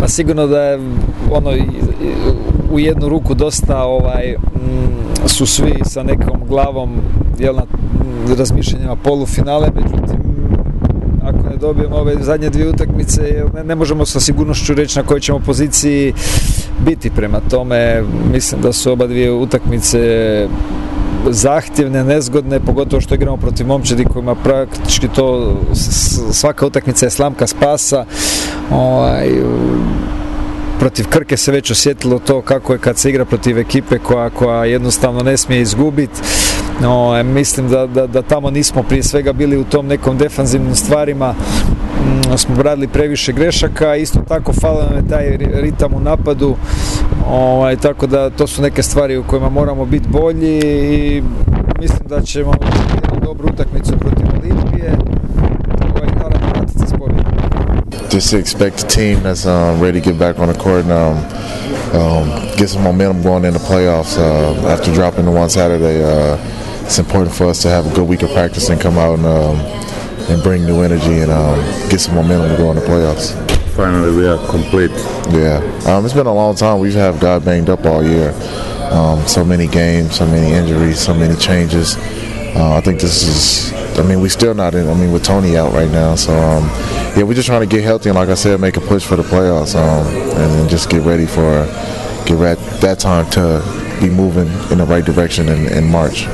Pa sigurno da je ono u jednu ruku dosta ovaj mm, su svi sa nekom glavom jel, na razmišljanjima polufinale, međutim ako ne dobijemo ove zadnje dvije utakmice, ne, ne možemo sa sigurnošću reći na kojoj ćemo poziciji biti. Prema tome, mislim da su oba dvije utakmice zahtjevne, nezgodne, pogotovo što igramo protiv momčadi kojima praktički to svaka utakmica je slamka spasa. Ovaj, protiv Krke se već osjetilo to kako je kad se igra protiv ekipe koja, koja jednostavno ne smije izgubiti. No, mislim da, da, da, tamo nismo prije svega bili u tom nekom defanzivnim stvarima mm, smo radili previše grešaka, isto tako fala nam je taj ritam u napadu, ovaj, tako da to su neke stvari u kojima moramo biti bolji i mislim da ćemo jednu dobru utakmicu protiv Olimpije ovaj, naravno vratiti s Just to expect a team that's um, ready to get back on the court and um, um, get some momentum going in the playoffs uh, after dropping the one Saturday. Uh, it's important for us to have a good week of practice and come out and, um, and bring new energy and um, get some momentum to go in the playoffs. Finally, we are complete. Yeah, um, it's been a long time. We've had God banged up all year. Um, so many games, so many injuries, so many changes. Uh, I think this is. I mean, we're still not in. I mean, with Tony out right now, so um, yeah, we're just trying to get healthy and, like I said, make a push for the playoffs, um, and then just get ready for get that time to be moving in the right direction in, in March.